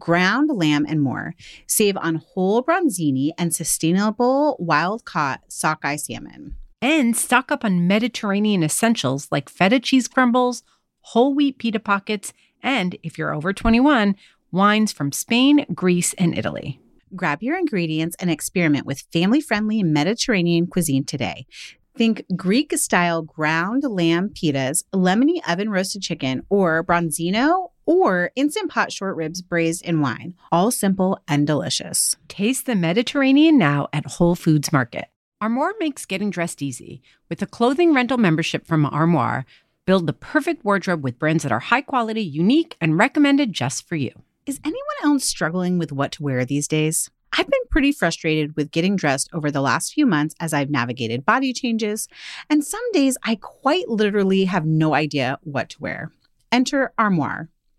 ground lamb, and more. Save on whole bronzini and sustainable wild caught sockeye salmon. And stock up on Mediterranean essentials like feta cheese crumbles, whole wheat pita pockets, and if you're over 21, wines from Spain, Greece, and Italy. Grab your ingredients and experiment with family friendly Mediterranean cuisine today. Think Greek style ground lamb pitas, lemony oven roasted chicken, or bronzino or instant pot short ribs braised in wine. All simple and delicious. Taste the Mediterranean now at Whole Foods Market. Armoire makes getting dressed easy. With a clothing rental membership from Armoire, build the perfect wardrobe with brands that are high quality, unique, and recommended just for you. Is anyone else struggling with what to wear these days? I've been pretty frustrated with getting dressed over the last few months as I've navigated body changes, and some days I quite literally have no idea what to wear. Enter Armoire.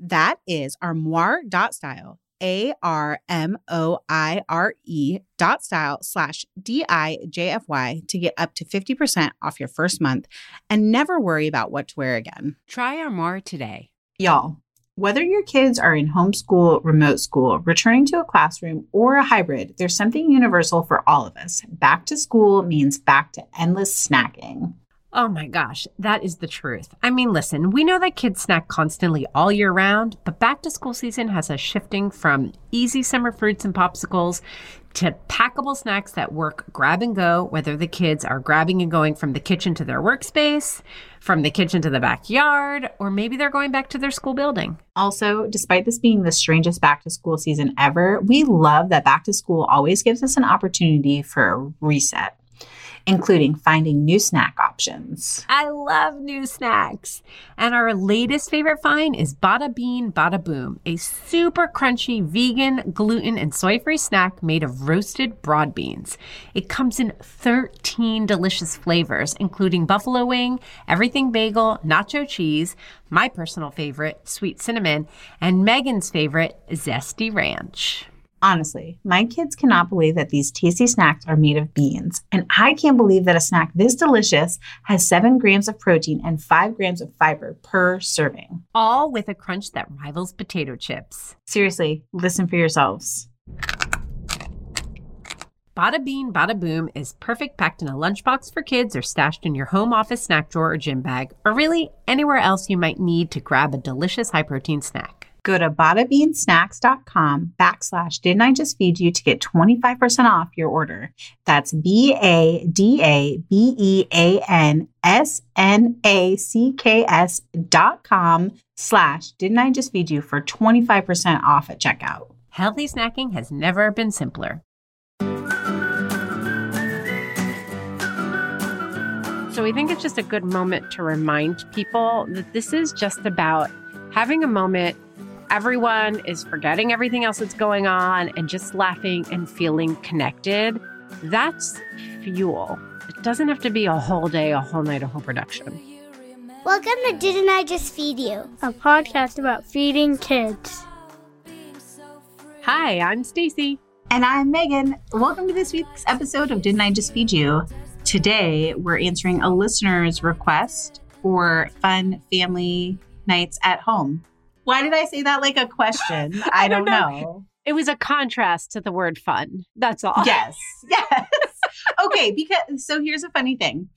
That is armoire.style, A R M O I R E dot style slash D I J F Y to get up to 50% off your first month and never worry about what to wear again. Try Armoire today. Y'all, whether your kids are in homeschool, remote school, returning to a classroom, or a hybrid, there's something universal for all of us. Back to school means back to endless snacking. Oh my gosh, that is the truth. I mean, listen, we know that kids snack constantly all year round, but back to school season has us shifting from easy summer fruits and popsicles to packable snacks that work grab and go, whether the kids are grabbing and going from the kitchen to their workspace, from the kitchen to the backyard, or maybe they're going back to their school building. Also, despite this being the strangest back to school season ever, we love that back to school always gives us an opportunity for a reset including finding new snack options. I love new snacks. And our latest favorite find is Bada Bean Bada Boom, a super crunchy vegan, gluten, and soy free snack made of roasted broad beans. It comes in 13 delicious flavors, including buffalo wing, everything bagel, nacho cheese, my personal favorite, sweet cinnamon, and Megan's favorite, zesty ranch. Honestly, my kids cannot believe that these tasty snacks are made of beans. And I can't believe that a snack this delicious has seven grams of protein and five grams of fiber per serving. All with a crunch that rivals potato chips. Seriously, listen for yourselves. Bada Bean Bada Boom is perfect packed in a lunchbox for kids or stashed in your home office snack drawer or gym bag, or really anywhere else you might need to grab a delicious high protein snack. Go to badabeansnacks.com backslash didn't I just feed you to get 25% off your order. That's B A D A B E A N S N A C K S dot com slash didn't I just feed you for 25% off at checkout. Healthy snacking has never been simpler. So we think it's just a good moment to remind people that this is just about having a moment everyone is forgetting everything else that's going on and just laughing and feeling connected, that's fuel. It doesn't have to be a whole day, a whole night, a whole production. Welcome to Didn't I Just Feed You? A podcast about feeding kids. Hi, I'm Stacy. And I'm Megan. Welcome to this week's episode of Didn't I Just Feed You? Today, we're answering a listener's request for fun family nights at home. Why did I say that like a question? I, I don't don't know. It was a contrast to the word fun. That's all. Yes. Yes. okay, because so here's a funny thing.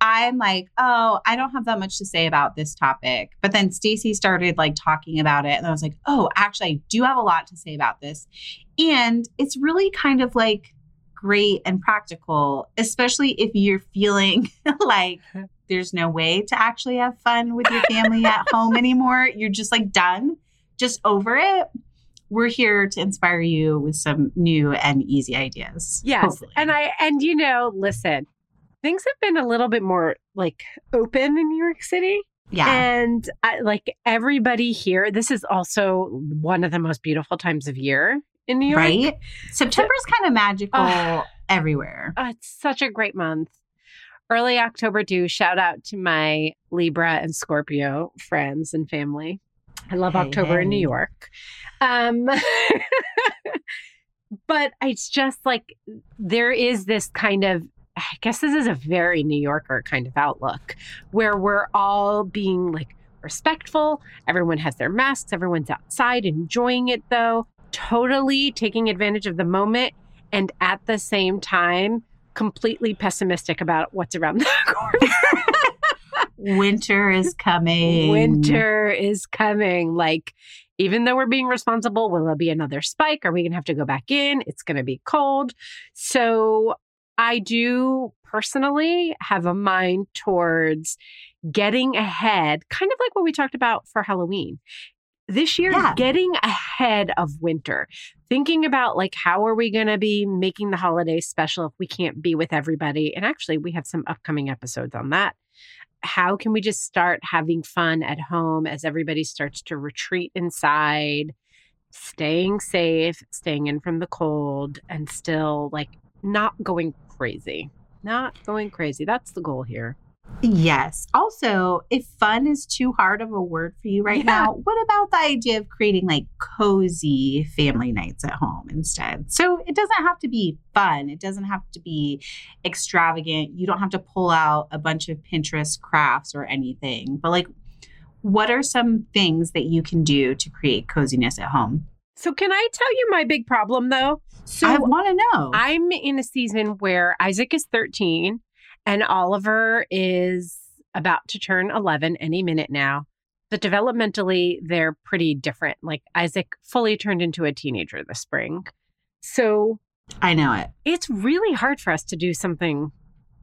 I'm like, oh, I don't have that much to say about this topic. But then Stacy started like talking about it and I was like, oh, actually I do have a lot to say about this. And it's really kind of like great and practical, especially if you're feeling like there's no way to actually have fun with your family at home anymore. You're just like done, just over it we're here to inspire you with some new and easy ideas. Yes. hopefully. And I and you know, listen, things have been a little bit more like open in New York City. yeah. And I, like everybody here, this is also one of the most beautiful times of year in New York. right? September's kind of magical Ugh. everywhere. Oh, it's such a great month. Early October due. Shout out to my Libra and Scorpio friends and family. I love Hey, October in New. York. Um, but it's just like there is this kind of, I guess this is a very New Yorker kind of outlook where we're all being like respectful. Everyone has their masks, everyone's outside enjoying it though, totally taking advantage of the moment. And at the same time, completely pessimistic about what's around the corner. Winter is coming. Winter is coming. Like, even though we're being responsible, will there be another spike? Are we going to have to go back in? It's going to be cold. So, I do personally have a mind towards getting ahead, kind of like what we talked about for Halloween. This year, Yeah. getting ahead of winter, thinking about like how are we going to be making the holidays special if we can't be with everybody. And actually, we have some upcoming episodes on that how can we just start having fun at home as everybody starts to retreat inside, staying safe, staying in from the cold, and still like not going crazy? Not going crazy. That's the goal here. Yes. Also, if fun is too hard of a word for you right Yeah. now, what about the idea of creating like cozy family nights at home instead? So it doesn't have to be fun, it doesn't have to be extravagant. You don't have to pull out a bunch of Pinterest crafts or anything, but like, what are some things that you can do to create coziness at home? So, can I tell you my big problem though? So, I want to know. I'm in a season where Isaac is 13 and Oliver is about to turn 11 any minute now. But developmentally, they're pretty different. Like Isaac fully turned into a teenager this spring. So I know it. it's really hard for us to do something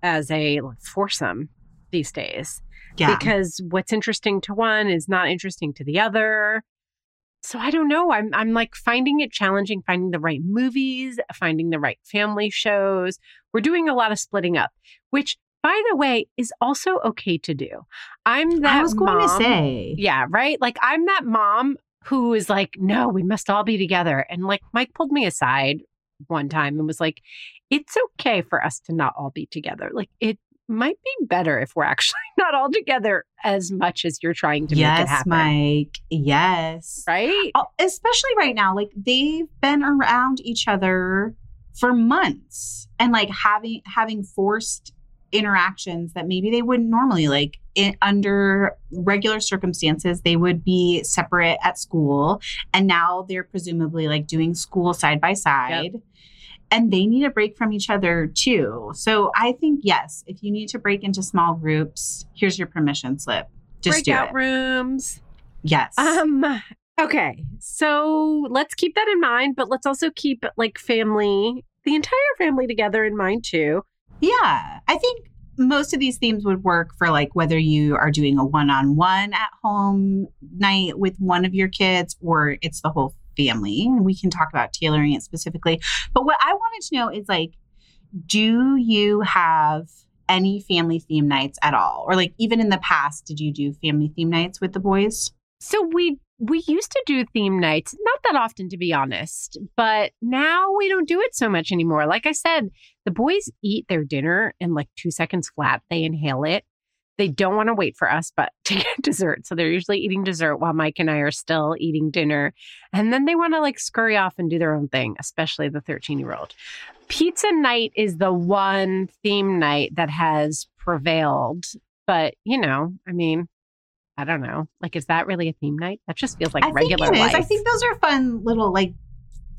as a foursome these days Yeah. because what's interesting to one is not interesting to the other. So I don't know. I'm I'm like finding it challenging finding the right movies, finding the right family shows. We're doing a lot of splitting up, which by the way is also okay to do. I'm that I was going to mom- say. yeah, right? Like I'm that mom who is like, no, we must all be together. And like Mike pulled me aside one time and was like, it's okay for us to not all be together. Like it might be better if we're actually not all together as much as you're trying to make it Yes, happen. Mike. Yes. Right? Oh, especially right now like they've been around each other for months and like having having forced interactions that maybe they wouldn't normally like in, under regular circumstances they would be separate at school and now they're presumably like doing school side by side and they need a break from each other too. So i think yes if you need to break into small groups here's your permission slip. Just do Breakout rooms. yes. Um okay. So let's keep that in mind, but let's also keep like family, the entire family together in mind too. Yeah, I think most of these themes would work for like whether you are doing a one on one at home night with one of your kids or it's the whole family. We can talk about tailoring it specifically. But what I wanted to know is like, do you have any family theme nights at all? Or like even in the past, did you do family theme nights with the boys? So we we used to do theme nights, not that often to be honest, but now we don't do it so much anymore. Like I said, the boys eat their dinner in like 2 seconds flat. They inhale it. They don't want to wait for us but to get dessert. So they're usually eating dessert while Mike and I are still eating dinner. And then they want to like scurry off and do their own thing, especially the 13-year-old. Pizza night is the one theme night that has prevailed, but you know, I mean, I don't know. Like, is that really a theme night? That just feels like I regular think it is. life. I think those are fun little like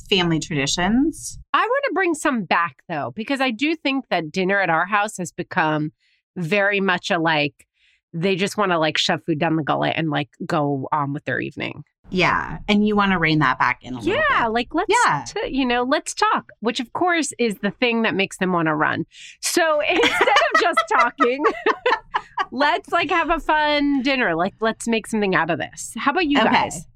family traditions. I want to bring some back though, because I do think that dinner at our house has become very much a like they just want to like shove food down the gullet and like go on with their evening. Yeah, and you want to rein that back in a little Yeah, like let's Yeah. t- you know, let's talk, which of course is the thing that makes them want to run. So instead of just talking, let's like have a fun dinner. Like let's make something out of this. How about you Okay. guys?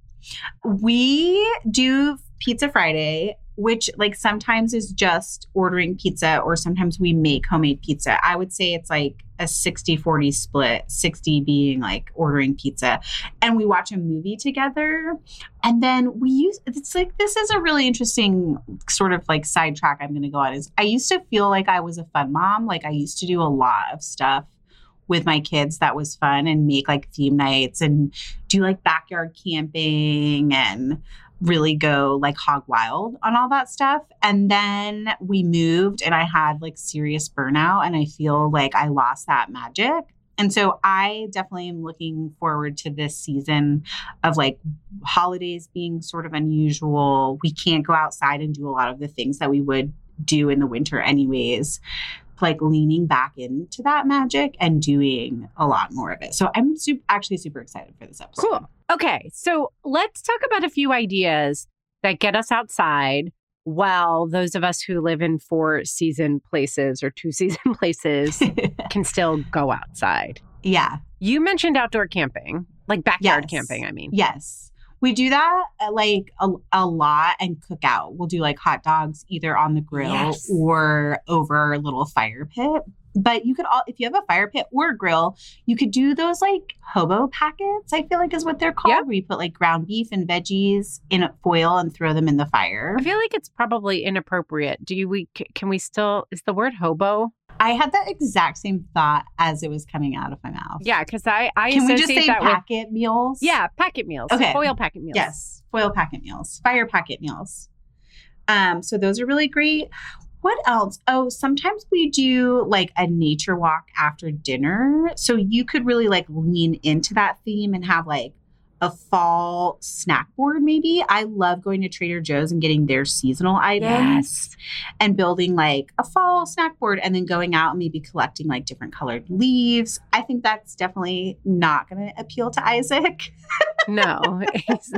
We do Pizza Friday, which like sometimes is just ordering pizza or sometimes we make homemade pizza. I would say it's like a 60-40 split, 60 being like ordering pizza. And we watch a movie together. And then we use it's like this is a really interesting sort of like sidetrack I'm gonna go on is I used to feel like I was a fun mom. Like I used to do a lot of stuff with my kids that was fun and make like theme nights and do like backyard camping and really go like hog wild on all that stuff. And then we moved and I had like serious burnout and I feel like I lost that magic. And so I definitely am looking forward to this season of like holidays being sort of unusual. We can't go outside and do a lot of the things that we would do in the winter anyways like leaning back into that magic and doing a lot more of it. So I'm su- actually super excited for this episode. Cool. Okay, so let's talk about a few ideas that get us outside while those of us who live in four season places or two season places can still go outside. yeah. You mentioned outdoor camping, like backyard Yes. camping, I mean. Yes. We do that uh, like a, a lot and cook out. We'll do like hot dogs either on the grill Yes. or over a little fire pit. But you could all, if you have a fire pit or grill, you could do those like hobo packets, I feel like is what they're called, Yep. where you put like ground beef and veggies in a foil and throw them in the fire. I feel like it's probably inappropriate. Do you we can we still is the word hobo? I had that exact same thought as it was coming out of my mouth. Yeah, because I I Can we just associate say that with packet meals? yeah packet meals, Okay. foil packet meals. Yes, foil packet meals, fire packet meals. Um, so those are really great. What else? Oh, sometimes we do like a nature walk after dinner. So you could really like lean into that theme and have like a fall snack board, maybe. I love going to Trader Joe's and getting their seasonal items Yes. and building like a fall snack board and then going out and maybe collecting like different colored leaves. I think that's definitely not going to appeal to Isaac. No,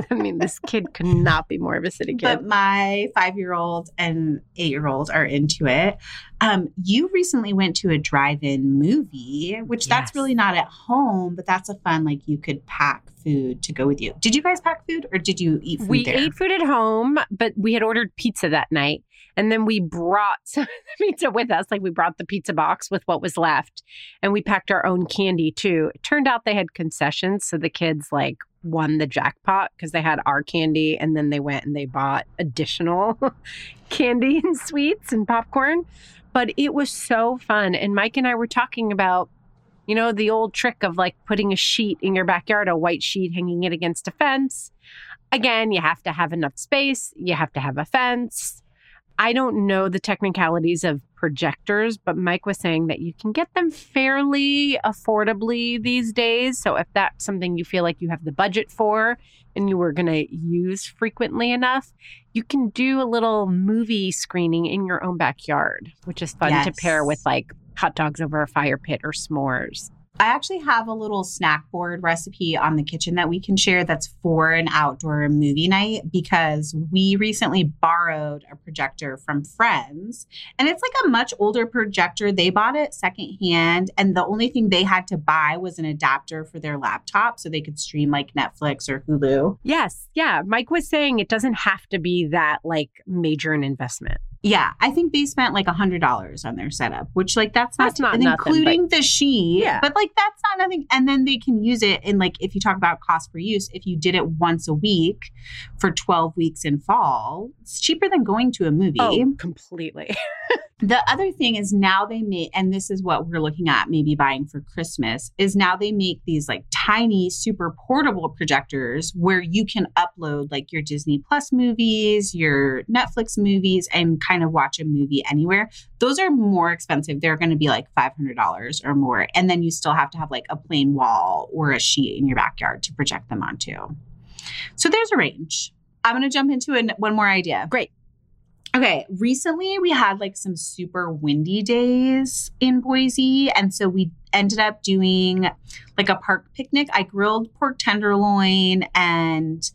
I mean this kid could not be more of a city kid. but my five year old and eight year old are into it. Um, you recently went to a drive in movie, which that's really not at home, but that's a fun, like you could pack food to go with you. Did you guys pack food or did you eat food we there? ate food at home, but we had ordered pizza that night. And then we brought pizza with us. Like we brought the pizza box with what was left. And we packed our own candy too. It turned out they had concessions. So the kids like won the jackpot because they had our candy. And then they went and they bought additional candy and sweets and popcorn. But it was so fun. And Mike and I were talking about you know, the old trick of like putting a sheet in your backyard, a white sheet, hanging it against a fence. Again, you have to have enough space, you have to have a fence. I don't know the technicalities of projectors, but Mike was saying that you can get them fairly affordably these days. So if that's something you feel like you have the budget for and you were going to use frequently enough, you can do a little movie screening in your own backyard, which is fun to pair with like hot dogs over a fire pit or s'mores. I actually have a little snack board recipe on the kitchen that we can share that's for an outdoor movie night because we recently borrowed a projector from friends and it's like a much older projector. They bought it secondhand and the only thing they had to buy was an adapter for their laptop so they could stream like Netflix or Hulu. Yes. Yeah. Mike was saying it doesn't have to be that like major an investment. Yeah, I think they spent like a hundred dollars on their setup, which like that's not, That's not nothing, including the she. Yeah. but like that's not nothing. And then they can use it in like if you talk about cost per use, if you did it once a week for twelve weeks in fall, it's cheaper than going to a movie. Oh, completely. The other thing is now they make, and this is what we're looking at maybe buying for Christmas, is now they make these like tiny, super portable projectors where you can upload like your Disney Plus movies, your Netflix movies, and kind of watch a movie anywhere. Those are more expensive. They're going to be like $500 or more. And then you still have to have like a plain wall or a sheet in your backyard to project them onto. So there's a range. I'm going to jump into an, one more idea. Great. Okay, recently we had like some super windy days in Boise. And so we ended up doing like a park picnic. I grilled pork tenderloin and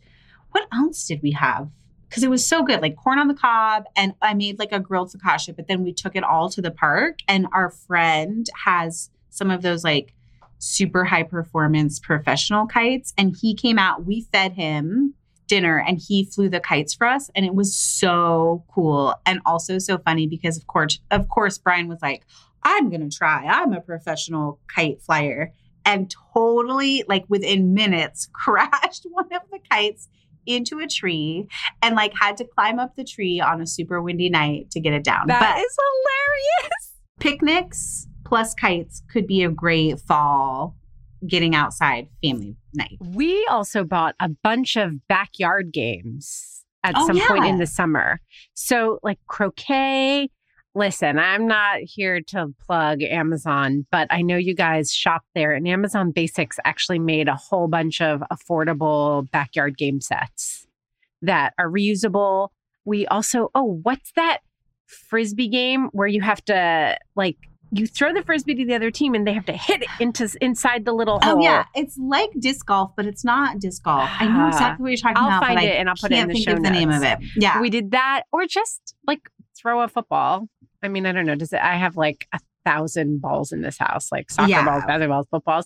what else did we have? Because it was so good, like corn on the cob. And I made like a grilled focaccia, but then we took it all to the park. And our friend has some of those like super high performance professional kites. And he came out, we fed him dinner and he flew the kites for us and it was so cool and also so funny because of course of course Brian was like I'm going to try I'm a professional kite flyer and totally like within minutes crashed one of the kites into a tree and like had to climb up the tree on a super windy night to get it down. That but is hilarious. picnics plus kites could be a great fall getting outside family night. We also bought a bunch of backyard games at Oh, some point in the summer. So, like croquet. Listen, I'm not here to plug Amazon, but I know you guys shop there, and Amazon Basics actually made a whole bunch of affordable backyard game sets that are reusable. We also, oh, what's that frisbee game where you have to like you throw the frisbee to the other team and they have to hit it into inside the little hole? Oh yeah, it's like disc golf, but it's not disc golf. I know Ah. exactly what you're talking about. I'll about. find but I it and I'll put it in the think show of the name of it. Yeah, We did that, or just like throw a football. I mean, I don't know. Does it? I have like a thousand balls in this house, like soccer Yeah. balls, basketballs, footballs.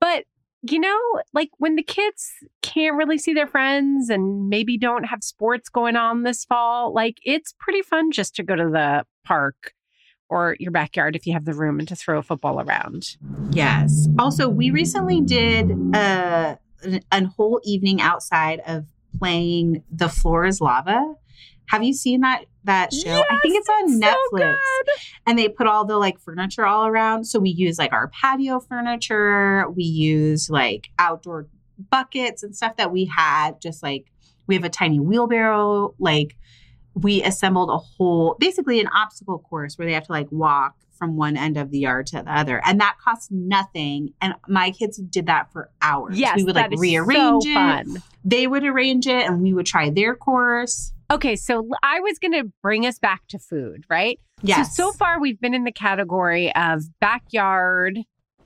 But you know, like when the kids can't really see their friends and maybe don't have sports going on this fall, like it's pretty fun just to go to the park or your backyard if you have the room and to throw a football around. Yes. Also, we recently did uh, a, a whole evening outside of playing The Floor is Lava. Have you seen that that show? Yes, I think it's on so Netflix. and they put all the like furniture all around. So we use like our patio furniture. We use like outdoor buckets and stuff that we had. Just like we have a tiny wheelbarrow. Like we assembled a whole, basically an obstacle course where they have to like walk from one end of the yard to the other, and that costs nothing. And my kids did that for hours. Yes, we would like rearrange so it. fun. They would arrange it, and we would try their course. Okay, so I was going to bring us back to food, right? Yes. So so far we've been in the category of backyard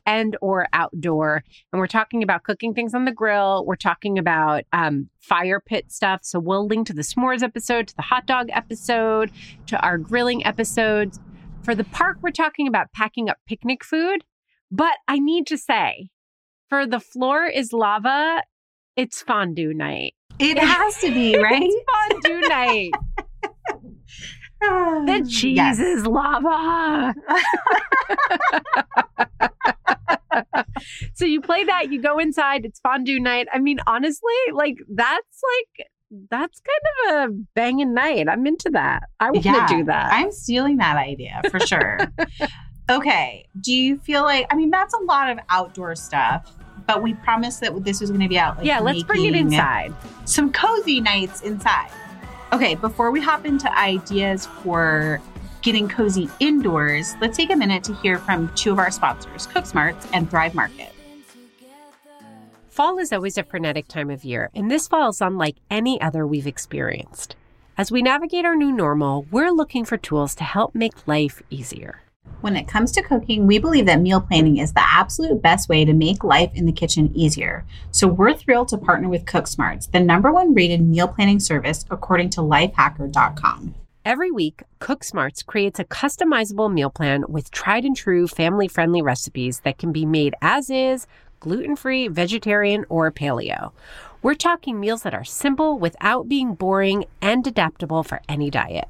and or outdoor. And we're talking about cooking things on the grill. We're talking about um, fire pit stuff. So we'll link to the s'mores episode to the hot dog episode to our grilling episodes. For the park we're talking about packing up picnic food. But i need to say for the floor is lava it's fondue night. It has to be right. it's fondue night. The cheese Yes. is lava so you play that, you go inside, it's fondue night. I mean, honestly, like that's like that's kind of a banging night. I'm into that. I want to Yeah, do that. I'm stealing that idea for sure. okay. Do you feel like, I mean, that's a lot of outdoor stuff, but we promised that this was going to be out. Like, yeah, let's bring it inside. Some cozy nights inside. Okay. Before we hop into ideas for getting cozy indoors, let's take a minute to hear from two of our sponsors, CookSmarts and Thrive Market. Fall is always a frenetic time of year, and this fall is unlike any other we've experienced. As we navigate our new normal, we're looking for tools to help make life easier. When it comes to cooking, we believe that meal planning is the absolute best way to make life in the kitchen easier. So we're thrilled to partner with CookSmarts, the number one rated meal planning service according to lifehacker.com. Every week, Cook Smarts creates a customizable meal plan with tried and true family friendly recipes that can be made as is, gluten free, vegetarian, or paleo. We're talking meals that are simple without being boring and adaptable for any diet.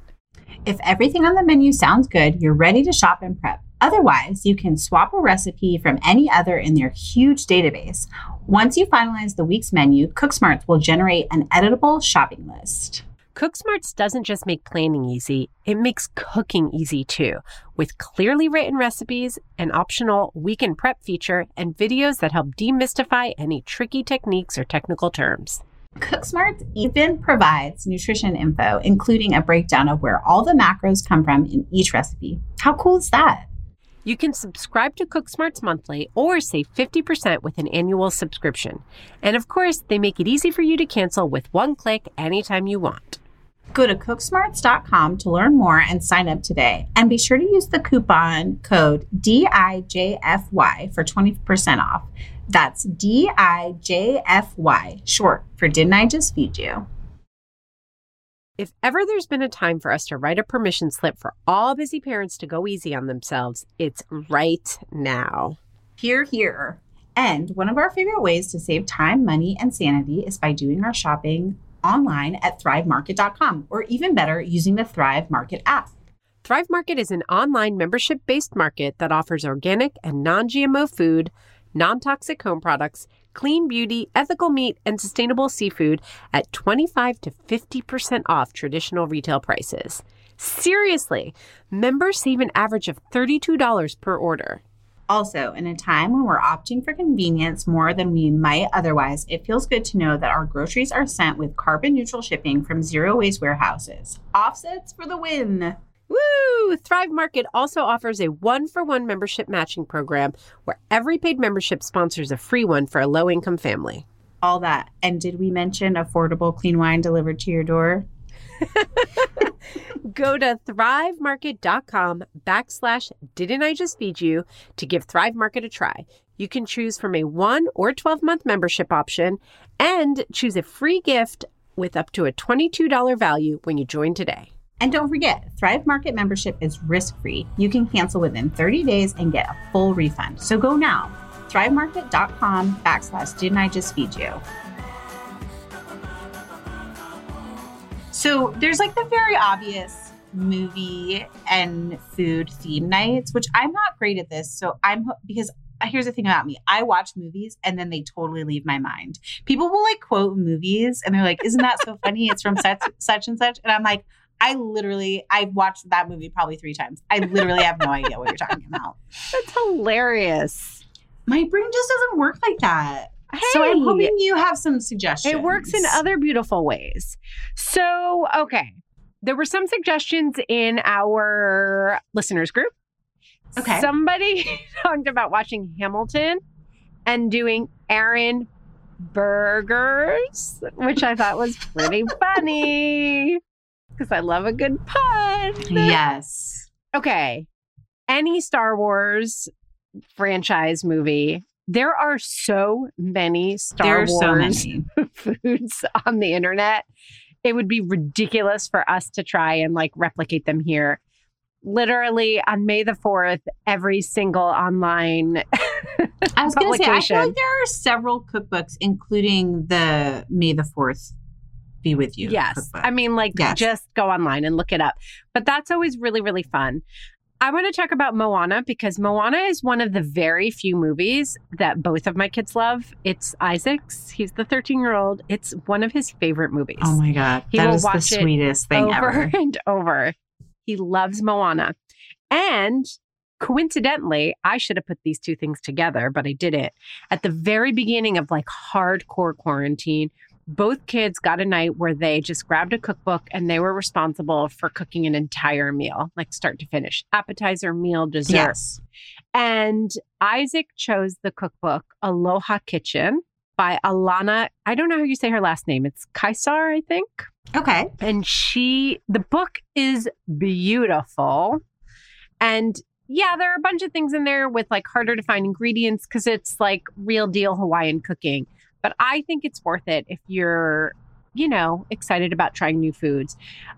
If everything on the menu sounds good, you're ready to shop and prep. Otherwise, you can swap a recipe from any other in their huge database. Once you finalize the week's menu, CookSmarts will generate an editable shopping list. CookSmarts doesn't just make planning easy, it makes cooking easy too, with clearly written recipes, an optional weekend prep feature, and videos that help demystify any tricky techniques or technical terms. CookSmarts even provides nutrition info, including a breakdown of where all the macros come from in each recipe. How cool is that? You can subscribe to CookSmarts monthly or save 50% with an annual subscription. And of course, they make it easy for you to cancel with one click anytime you want. Go to cooksmarts.com to learn more and sign up today. And be sure to use the coupon code DIJFY for 20% off. That's DIJFY, short for Didn't I Just Feed You? If ever there's been a time for us to write a permission slip for all busy parents to go easy on themselves, it's right now. Here, here. And one of our favorite ways to save time, money, and sanity is by doing our shopping online at thrivemarket.com, or even better, using the Thrive Market app. Thrive Market is an online membership based market that offers organic and non GMO food, non toxic home products, clean beauty, ethical meat, and sustainable seafood at 25 to 50% off traditional retail prices. Seriously, members save an average of $32 per order. Also, in a time when we're opting for convenience more than we might otherwise, it feels good to know that our groceries are sent with carbon neutral shipping from zero waste warehouses. Offsets for the win! Woo! Thrive Market also offers a one for one membership matching program where every paid membership sponsors a free one for a low income family. All that. And did we mention affordable clean wine delivered to your door? Go to thrivemarket.com backslash didn't I just feed you to give Thrive Market a try. You can choose from a one or 12 month membership option and choose a free gift with up to a $22 value when you join today. And don't forget, Thrive Market membership is risk free. You can cancel within 30 days and get a full refund. So go now. ThriveMarket.com backslash didn't I just feed you? So there's like the very obvious movie and food theme nights, which I'm not great at this. So I'm because here's the thing about me I watch movies and then they totally leave my mind. People will like quote movies and they're like, Isn't that so funny? It's from such, such and such. And I'm like, I literally, I've watched that movie probably three times. I literally have no idea what you're talking about. That's hilarious. My brain just doesn't work like that. So I'm hoping you have some suggestions. It works in other beautiful ways. So, okay. There were some suggestions in our listeners group. Okay. Somebody talked about watching Hamilton and doing Aaron burgers, which I thought was pretty funny because I love a good pun. Yes. Okay. Any Star Wars franchise movie, there are so many Star There are Wars so many. foods on the internet. It would be ridiculous for us to try and like replicate them here. Literally on May the 4th, every single online I was going to say, I feel like there are several cookbooks, including the May the 4th be with you. Yes. cookbook. I mean, like, Yes. just go online and look it up. But that's always really, really fun. I want to talk about Moana because Moana is one of the very few movies that both of my kids love. It's Isaac's. He's the 13 year old. It's one of his favorite movies. oh my God. He that will is the watch it sweetest thing over ever. and over. He loves Moana. And coincidentally, I should have put these two things together, but I didn't. At the very beginning of like hardcore quarantine, both kids got a night where they just grabbed a cookbook and they were responsible for cooking an entire meal, like start to finish appetizer, meal, dessert. Yes. And Isaac chose the cookbook Aloha Kitchen by Alana. I don't know how you say her last name. It's Kysar, I think Okay. and she the book is beautiful and yeah there are a bunch of things in there with like harder to find ingredients because it's like real deal hawaiian cooking but i think it's worth it if you're you know excited about trying new foods.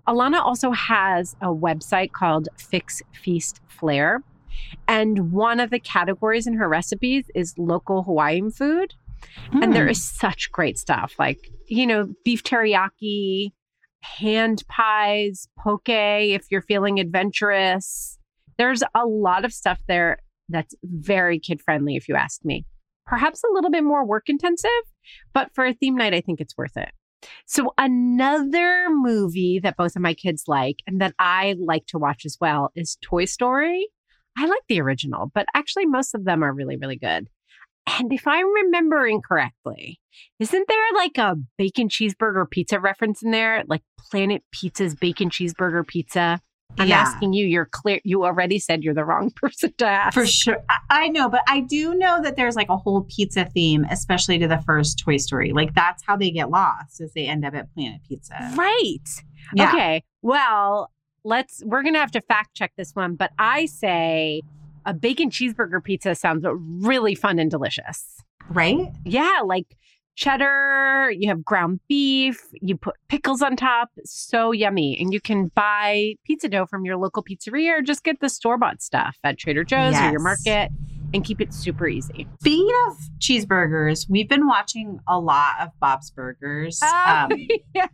Alana also has a website called fix feast flair and one of the categories in her recipes is local hawaiian food and there Hmm. such great stuff like you know beef teriyaki hand pies poke if you're feeling adventurous. There's a lot of stuff there that's very kid friendly if you ask me perhaps a little bit more work intensive but for a theme night i think it's worth it So, another movie that both of my kids like and that I like to watch as well is Toy Story. I like the original, but actually, most of them are really, really good. And if I'm remembering correctly, isn't there like a bacon cheeseburger pizza reference in there? Like Planet Pizza's bacon cheeseburger pizza? I'm Yeah. asking you, you're clear. You already said you're the wrong person to ask. For sure. I, I know, but I do know that there's like a whole pizza theme, especially to the first Toy Story. Like that's how they get lost, is they end up at Planet Pizza. Right. Yeah. Okay. Well, let's, we're going to have to fact check this one, but I say a bacon cheeseburger pizza sounds really fun and delicious. Right? Yeah. Like cheddar, you have ground beef, you put pickles on top. So yummy. And you can buy pizza dough from your local pizzeria or just get the store bought stuff at Trader Joe's or your market and keep it super easy. Speaking of cheeseburgers, we've been watching a lot of Bob's Burgers. Oh, Um, yeah.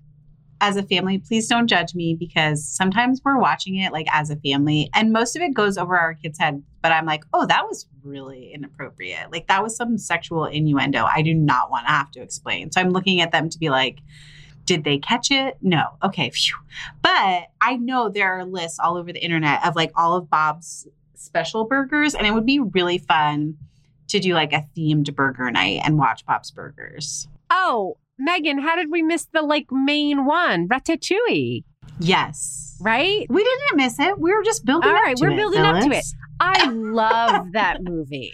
As a family, please don't judge me because sometimes we're watching it like as a family and most of it goes over our kids' head. But I'm like, oh, that was really inappropriate. Like that was some sexual innuendo. I do not want to have to explain. So I'm looking at them to be like, did they catch it? No. Okay. Phew. But I know there are lists all over the internet of like all of Bob's special burgers, and it would be really fun to do like a themed burger night and watch Bob's Burgers. Oh, Megan, how did we miss the like main one? Ratatouille, Yes. right? We didn't miss it. We were just building All right, we're it, building up to it. I love that movie.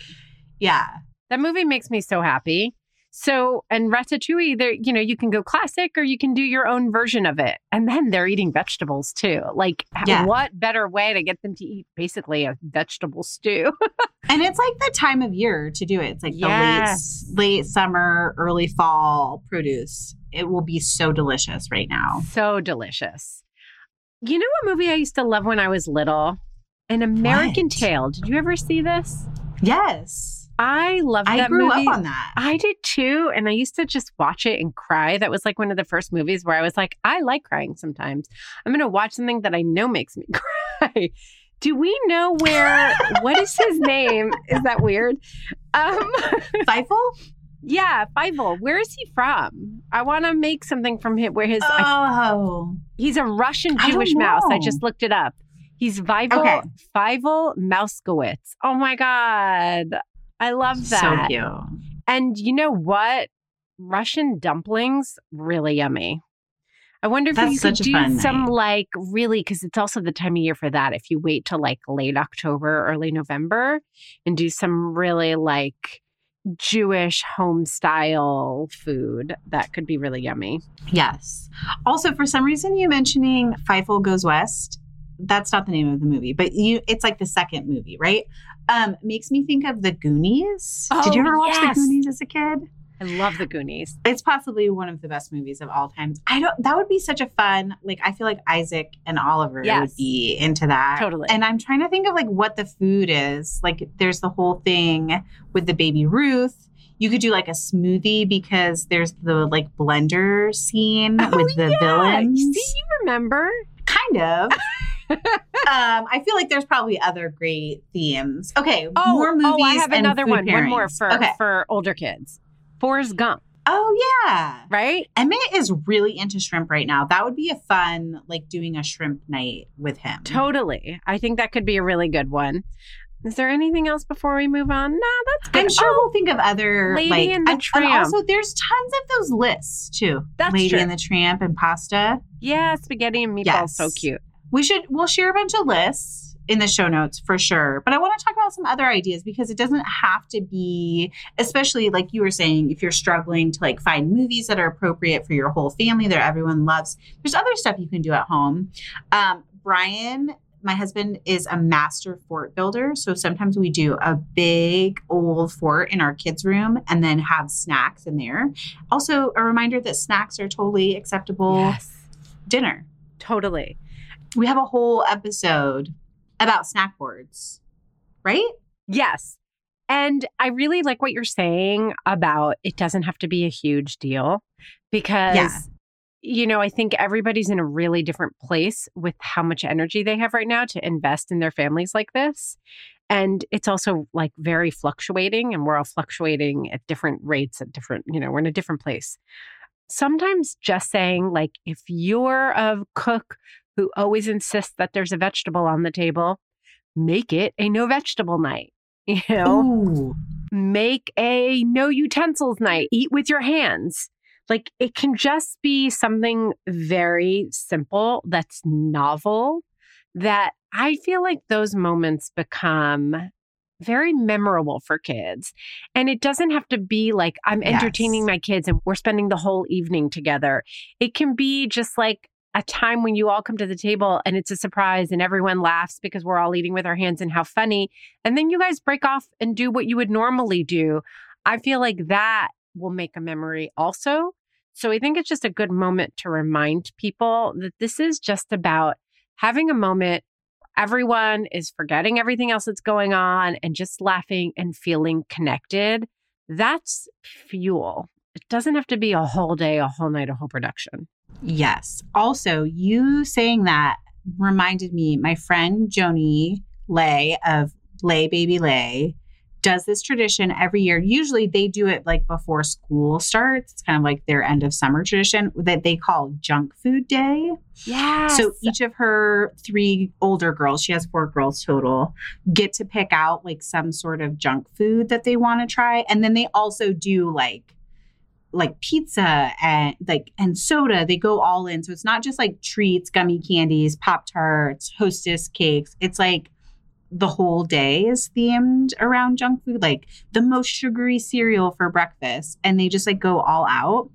Yeah. That movie makes me so happy. So, and Ratatouille, there, you know, you can go classic or you can do your own version of it. And then they're eating vegetables too. Like, Yeah. what better way to get them to eat basically a vegetable stew? And it's like the time of year to do it. It's like Yes. the late late summer, early fall produce. It will be so delicious right now. so delicious. You know what movie I used to love when I was little? An American What? Tale. Did you ever see this? Yes. I love loved I that grew movie. up on that. I did too. And I used to just watch it and cry. That was like one of the first movies where I was like, I like crying sometimes. I'm going to watch something that I know makes me cry. Do we know where, what is his name? Is that weird? Um, Feifel? yeah, Fievel. Where is he from? I want to make something from him where his, I- Oh. he's a Russian I Jewish mouse. I just looked it up. He's Fievel, Okay. Mousekewitz. Oh my God. I love that. So cute. And you know what? Russian dumplings, really yummy. I wonder if That's you could do some night. like really because it's also the time of year for that. If you wait till like late October, early November, and do some really like Jewish home style food, that could be really yummy. Yes. Also, for some reason, you mentioning Fievel Goes West. That's not the name of the movie, but you it's like the second movie, right? Um, makes me think of the Goonies. Did you Oh, ever watch yes. the Goonies as a kid? I love the Goonies. It's possibly one of the best movies of all time. I don't that would be such a fun, like I feel like Isaac and Oliver Yes. would be into that. Totally. And I'm trying to think of like what the food is. Like there's the whole thing with the baby Ruth. You could do like a smoothie because there's the like blender scene with the Oh, yeah. villains. See, you remember? Kind of. um, I feel like there's probably other great themes. Okay, Oh, more movies. oh, I have and another one. One more for okay. for older kids. Forrest Gump, Oh yeah. right? Emmett is really into shrimp right now. That would be a fun, like doing a shrimp night with him. Totally. I think that could be a really good one. Is there anything else before we move on? No, that's good. I'm sure Oh, we'll think of other Lady like and the and, Tramp. and also there's tons of those lists too. That's Lady true. and the Tramp and pasta. yeah, spaghetti and meatballs, Yes. so cute. We should we'll share a bunch of lists in the show notes for sure. But I want to talk about some other ideas because it doesn't have to be, especially like you were saying, if you're struggling to like find movies that are appropriate for your whole family that everyone loves. There's other stuff you can do at home. Um, Brian, my husband, is a master fort builder. So sometimes we do a big old fort in our kids' room and then have snacks in there. Also, a reminder that snacks are totally acceptable Yes, dinner. totally. We have a whole episode about snack boards, right? Yes. And I really like what you're saying about it doesn't have to be a huge deal because, Yeah. you know, I think everybody's in a really different place with how much energy they have right now to invest in their families like this. And it's also like very fluctuating, and we're all fluctuating at different rates, at different, you know, we're in a different place. sometimes just saying, like, if you're a cook who always insists that there's a vegetable on the table, make it a no vegetable night. You know, Ooh. make a no utensils night, eat with your hands. Like it can just be something very simple that's novel that I feel like those moments become very memorable for kids. And it doesn't have to be like I'm entertaining Yes. my kids and we're spending the whole evening together. It can be just like a time when you all come to the table and it's a surprise and everyone laughs because we're all eating with our hands and how funny. And then you guys break off and do what you would normally do. I feel like that will make a memory also. So I think it's just a good moment to remind people that this is just about having a moment. Everyone is forgetting everything else that's going on and just laughing and feeling connected. That's fuel. It doesn't have to be a whole day, a whole night, a whole production. Yes. Also, you saying that reminded me, my friend Joni Lay of Lay Baby Lay does this tradition every year. Usually they do it like before school starts. It's kind of like their end of summer tradition that they call junk food day. Yeah. So each of her three older girls, she has four girls total, get to pick out like some sort of junk food that they want to try. And then they also do like like pizza and like and soda. They go all in. So it's not just like treats, gummy candies, Pop Tarts, hostess cakes. It's like the whole day is themed around junk food, like the most sugary cereal for breakfast. And they just like go all out.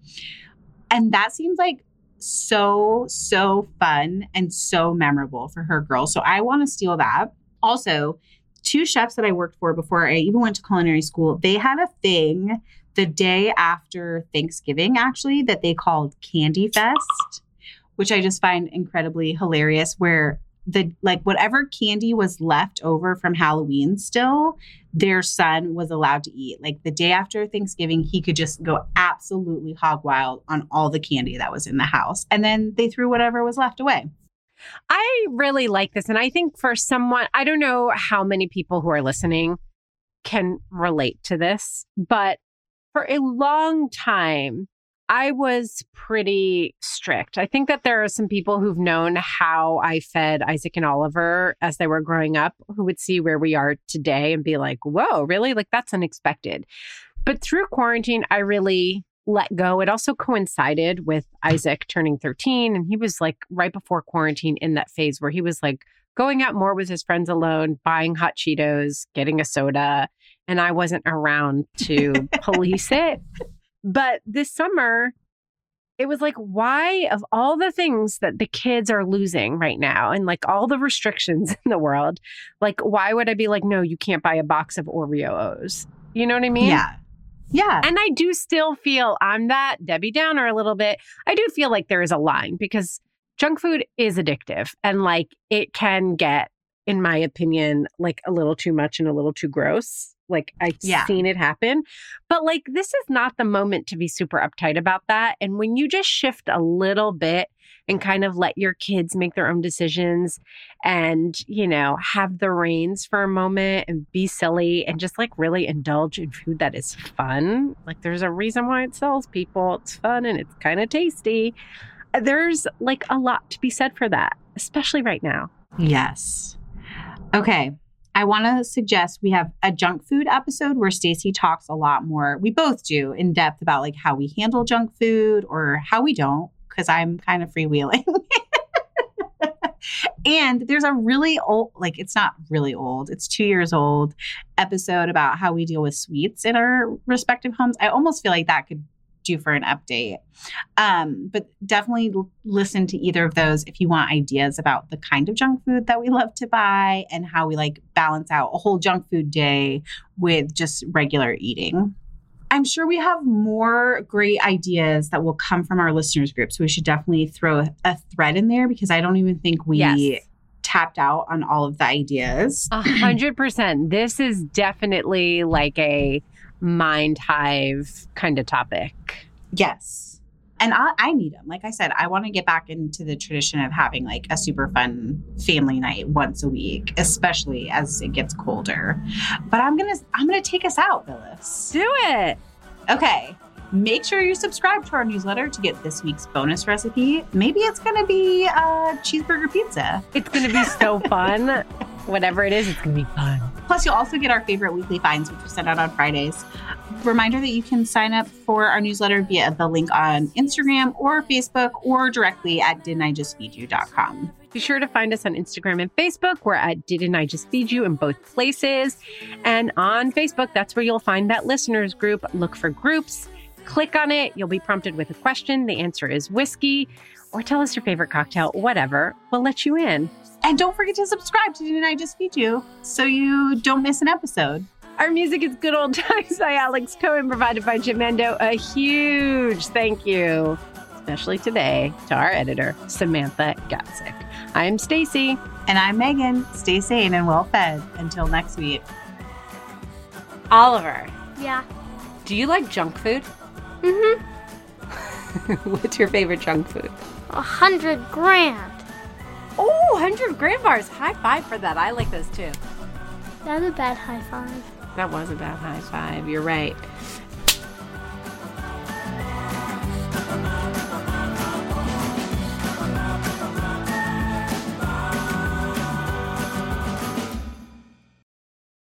And that seems like so, so fun and so memorable for her girls. So I want to steal that. Also, two chefs that I worked for before I even went to culinary school, they had a thing the day after Thanksgiving, actually, that they called Candy Fest, which I just find incredibly hilarious, where the like whatever candy was left over from Halloween still, their son was allowed to eat. Like the day after Thanksgiving, he could just go absolutely hog wild on all the candy that was in the house. And then they threw whatever was left away. I really like this. And I think for someone, I don't know how many people who are listening can relate to this, but for a long time, I was pretty strict. I think that there are some people who've known how I fed Isaac and Oliver as they were growing up who would see where we are today and be like, whoa, really? Like that's unexpected. But through quarantine, I really let go. It also coincided with Isaac turning 13. And he was like right before quarantine in that phase where he was like going out more with his friends alone, buying hot Cheetos, getting a soda. And I wasn't around to police it. But this summer, it was like, why, of all the things that the kids are losing right now and like all the restrictions in the world, like, why would I be like, no, you can't buy a box of Oreo O's? You know what I mean? Yeah. Yeah. And I do still feel I'm that Debbie Downer a little bit. I do feel like there is a line because junk food is addictive and like it can get, in my opinion, like a little too much and a little too gross. Like I've Yeah. seen it happen. But like this is not the moment to be super uptight about that. And when you just shift a little bit and kind of let your kids make their own decisions and, you know, have the reins for a moment and be silly and just like really indulge in food that is fun. Like there's a reason why it sells people. It's fun and it's kind of tasty. There's like a lot to be said for that, especially right now. Yes. Okay. I want to suggest we have a junk food episode where Stacie talks a lot more. We both do in depth about like how we handle junk food or how we don't because I'm kind of freewheeling. and there's a really old like it's not really old. It's 2 years old episode about how we deal with sweets in our respective homes. I almost feel like that could do for an update. Um, but definitely l- listen to either of those if you want ideas about the kind of junk food that we love to buy and how we like balance out a whole junk food day with just regular eating. I'm sure we have more great ideas that will come from our listeners group. So we should definitely throw a, a thread in there because I don't even think we Yes. tapped out on all of the ideas. A hundred percent. This is definitely like a mind hive kind of topic. Yes. And I, I need them. Like I said, I want to get back into the tradition of having like a super fun family night once a week, especially as it gets colder. But I'm gonna I'm gonna take us out, Phyllis. Do it. Okay. Make sure you subscribe to our newsletter to get this week's bonus recipe. Maybe it's going to be a cheeseburger pizza. It's going to be so fun. Whatever it is, it's going to be fun. Plus, you'll also get our favorite weekly finds, which we send out on Fridays. Reminder that you can sign up for our newsletter via the link on Instagram or Facebook or directly at didn'tijustfeedyou.com. Be sure to find us on Instagram and Facebook. We're at Didn't I Just Feed You in both places. And on Facebook, that's where you'll find that listeners group. Look for groups, click on it. You'll be prompted with a question. The answer is whiskey, or tell us your favorite cocktail, whatever. We'll let you in. And don't forget to subscribe to Didn't I Just Feed You so you don't miss an episode. Our music is Good Old Times by Alex Cohen, provided by Jamendo. A huge thank you, especially today, to our editor, Samantha Gatzik. I'm Stacie. And I'm Meghan. Stay sane and well fed. Until next week. Oliver, Yeah. do you like junk food? Mm-hmm. What's your favorite junk food? A hundred grand. Oh, 100 grand bars. High five for that. I like those too. That's a bad high five. That was a bad high five. You're right.